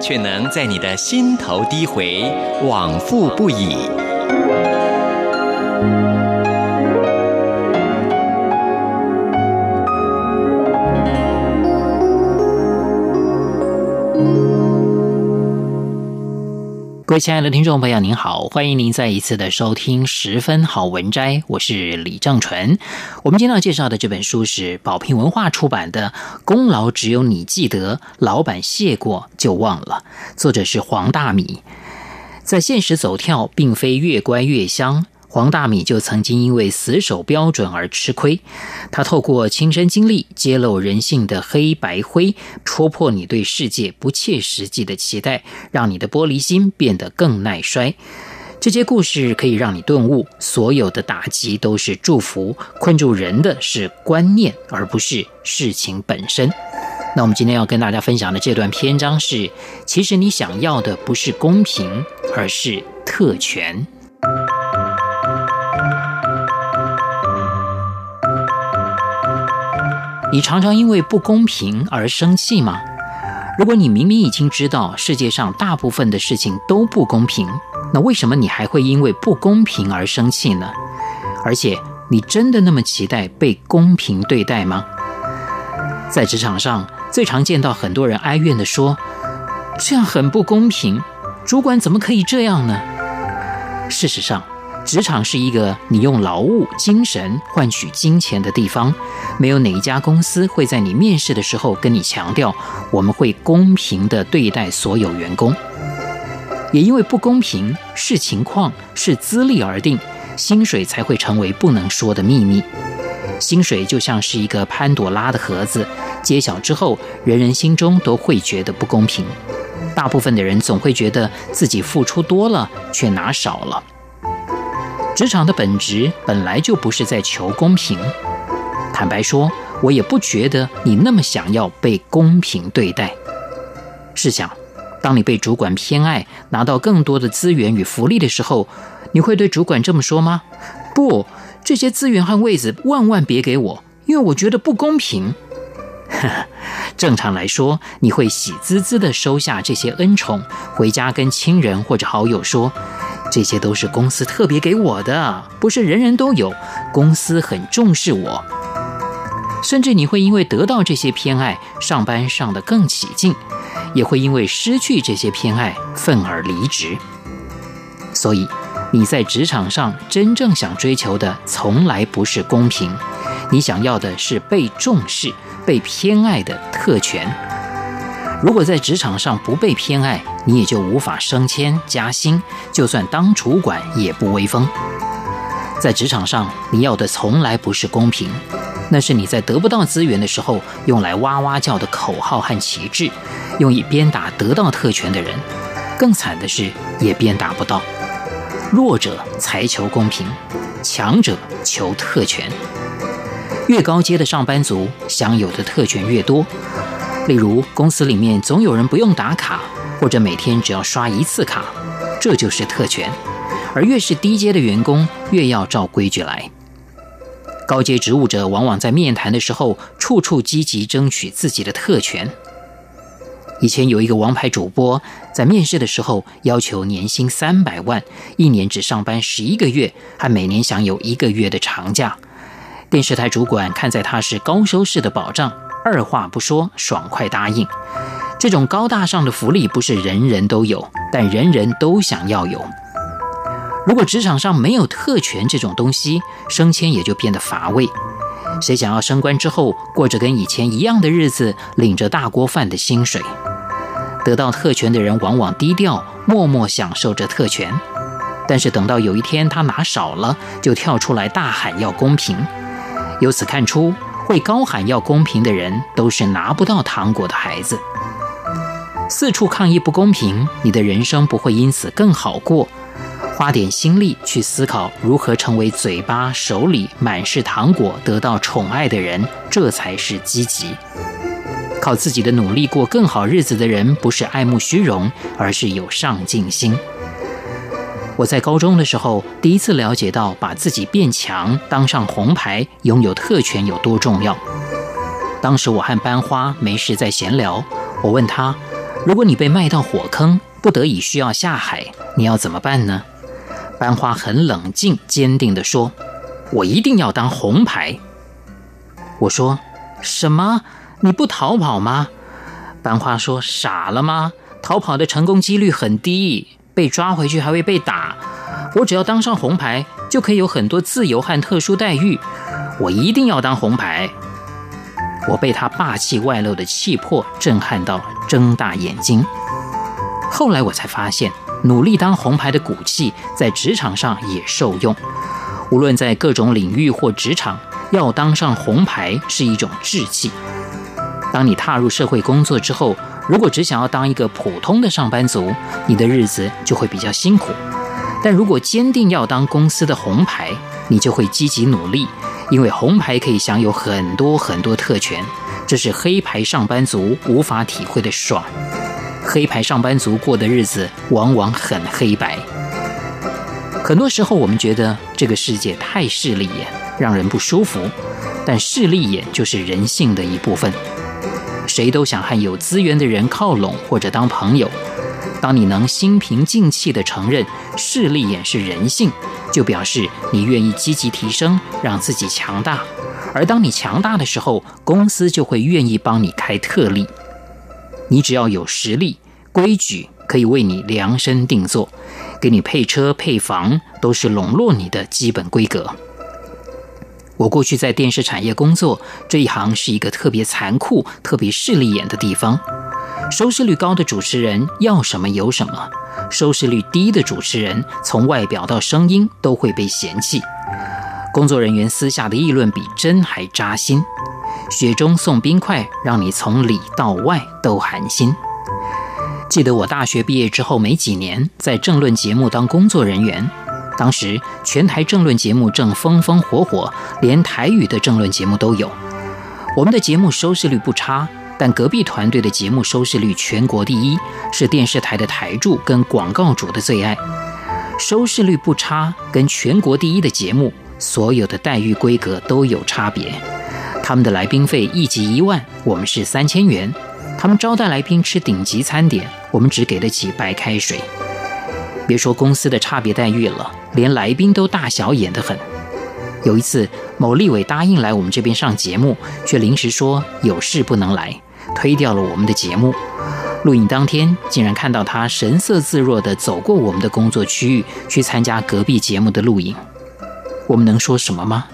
却能在你的心头低回，往复不已。各位亲爱的听众朋友，您好，欢迎您再一次的收听《十分好文摘》，我是李正淳。我们今天要介绍的这本书是宝瓶文化出版的《功劳只有你记得，老板谢过就忘了》，作者是黄大米。在现实走跳，并非越乖越香。黄大米就曾经因为死守标准而吃亏，他透过亲身经历揭露人性的黑白灰，戳破你对世界不切实际的期待，让你的玻璃心变得更耐摔。这些故事可以让你顿悟，所有的打击都是祝福，困住人的是观念，而不是事情本身。那我们今天要跟大家分享的这段篇章是：其实你想要的不是公平，而是特权。你常常因为不公平而生气吗？如果你明明已经知道世界上大部分的事情都不公平，那为什么你还会因为不公平而生气呢？而且，你真的那么期待被公平对待吗？在职场上，最常见到很多人哀怨地说：“这样很不公平，主管怎么可以这样呢？”事实上，职场是一个你用劳务精神换取金钱的地方，没有哪一家公司会在你面试的时候跟你强调，我们会公平的对待所有员工。也因为不公平，视情况，视资历而定，薪水才会成为不能说的秘密。薪水就像是一个潘朵拉的盒子，揭晓之后，人人心中都会觉得不公平。大部分的人总会觉得自己付出多了，却拿少了。职场的本质本来就不是在求公平。坦白说，我也不觉得你那么想要被公平对待。试想，当你被主管偏爱，拿到更多的资源与福利的时候，你会对主管这么说吗？不，这些资源和位子万万别给我，因为我觉得不公平。正常来说，你会喜滋滋地收下这些恩宠，回家跟亲人或者好友说。这些都是公司特别给我的，不是人人都有。公司很重视我，甚至你会因为得到这些偏爱，上班上得更起劲，也会因为失去这些偏爱，愤而离职。所以你在职场上真正想追求的，从来不是公平，你想要的是被重视、被偏爱的特权。如果在职场上不被偏爱，你也就无法升迁加薪，就算当主管也不威风。在职场上，你要的从来不是公平，那是你在得不到资源的时候用来哇哇叫的口号和旗帜，用以鞭打得到特权的人。更惨的是，也鞭打不到。弱者才求公平，强者求特权。越高阶的上班族享有的特权越多。例如，公司里面总有人不用打卡，或者每天只要刷一次卡，这就是特权。而越是低阶的员工，越要照规矩来。高阶职务者往往在面谈的时候，处处积极争取自己的特权。以前有一个王牌主播，在面试的时候要求年薪三百万，一年只上班十一个月，还每年享有一个月的长假。电视台主管看在他是高收视的保障。二话不说，爽快答应。这种高大上的福利不是人人都有，但人人都想要有。如果职场上没有特权这种东西，升迁也就变得乏味。谁想要升官之后过着跟以前一样的日子，领着大锅饭的薪水？得到特权的人往往低调，默默享受着特权。但是等到有一天他拿少了，就跳出来大喊要公平。由此看出。会高喊要公平的人，都是拿不到糖果的孩子。四处抗议不公平，你的人生不会因此更好过，花点心力去思考如何成为嘴巴手里满是糖果、得到宠爱的人，这才是积极。靠自己的努力过更好日子的人，不是爱慕虚荣，而是有上进心。我在高中的时候，第一次了解到把自己变强，当上红牌，拥有特权有多重要。当时我和班花没事在闲聊，我问他：“如果你被卖到火坑，不得已需要下海，你要怎么办呢？”班花很冷静、坚定地说：“我一定要当红牌。”我说：“什么？你不逃跑吗？”班花说：“傻了吗？逃跑的成功几率很低。”被抓回去还会被打，我只要当上红牌，就可以有很多自由和特殊待遇。我一定要当红牌。我被他霸气外露的气魄震撼到，睁大眼睛。后来我才发现，努力当红牌的骨气在职场上也受用。无论在各种领域或职场，要当上红牌是一种志气。当你踏入社会工作之后，如果只想要当一个普通的上班族，你的日子就会比较辛苦；但如果坚定要当公司的红牌，你就会积极努力，因为红牌可以享有很多很多特权，这是黑牌上班族无法体会的爽。黑牌上班族过的日子往往很黑白。很多时候，我们觉得这个世界太势利眼，让人不舒服，但势利眼就是人性的一部分。谁都想和有资源的人靠拢或者当朋友。当你能心平静气地承认势利眼是人性，就表示你愿意积极提升，让自己强大。而当你强大的时候，公司就会愿意帮你开特例。你只要有实力，规矩可以为你量身定做，给你配车配房，都是笼络你的基本规格。我过去在电视产业工作，这一行是一个特别残酷、特别势利眼的地方。收视率高的主持人要什么有什么，收视率低的主持人从外表到声音都会被嫌弃。工作人员私下的议论比针还扎心，雪中送冰块，让你从里到外都寒心。记得我大学毕业之后没几年，在政论节目当工作人员。当时全台政论节目正风风火火，连台语的政论节目都有。我们的节目收视率不差，但隔壁团队的节目收视率全国第一，是电视台的台柱跟广告主的最爱。收视率不差跟全国第一的节目，所有的待遇规格都有差别。他们的来宾费一集一万，我们是三千元；他们招待来宾吃顶级餐点，我们只给得起白开水。别说公司的差别待遇了，连来宾都大小眼得很。有一次，某立委答应来我们这边上节目，却临时说有事不能来，推掉了我们的节目。录影当天，竟然看到他神色自若地走过我们的工作区域，去参加隔壁节目的录影。我们能说什么吗？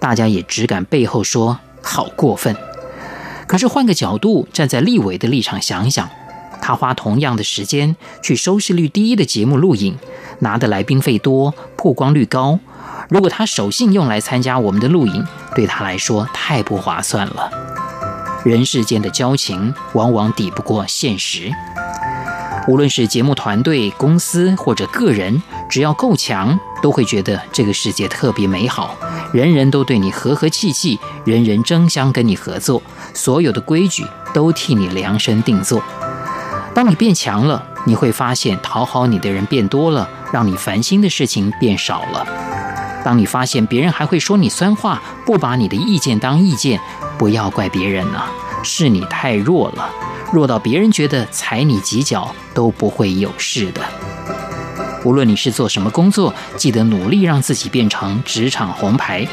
大家也只敢背后说好过分。可是换个角度，站在立委的立场想想。他花同样的时间去收视率第一的节目录影，拿的来宾费多，曝光率高。如果他守信用来参加我们的录影，对他来说太不划算了。人世间的交情往往抵不过现实。无论是节目团队、公司或者个人，只要够强，都会觉得这个世界特别美好，人人都对你和和气气，人人争相跟你合作，所有的规矩都替你量身定做。当你变强了，你会发现讨好你的人变多了，让你烦心的事情变少了。当你发现别人还会说你酸话，不把你的意见当意见，不要怪别人了，是你太弱了，弱到别人觉得踩你几脚都不会有事的。无论你是做什么工作，记得努力让自己变成职场红牌。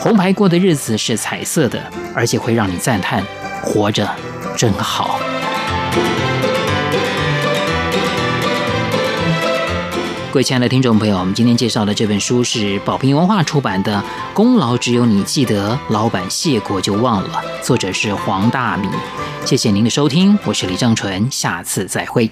红牌过的日子是彩色的，而且会让你赞叹活着真好。各位亲爱的听众朋友，我们今天介绍的这本书是宝瓶文化出版的《功劳只有你记得，老板谢过就忘了》，作者是黄大米。谢谢您的收听，我是李正淳，下次再会。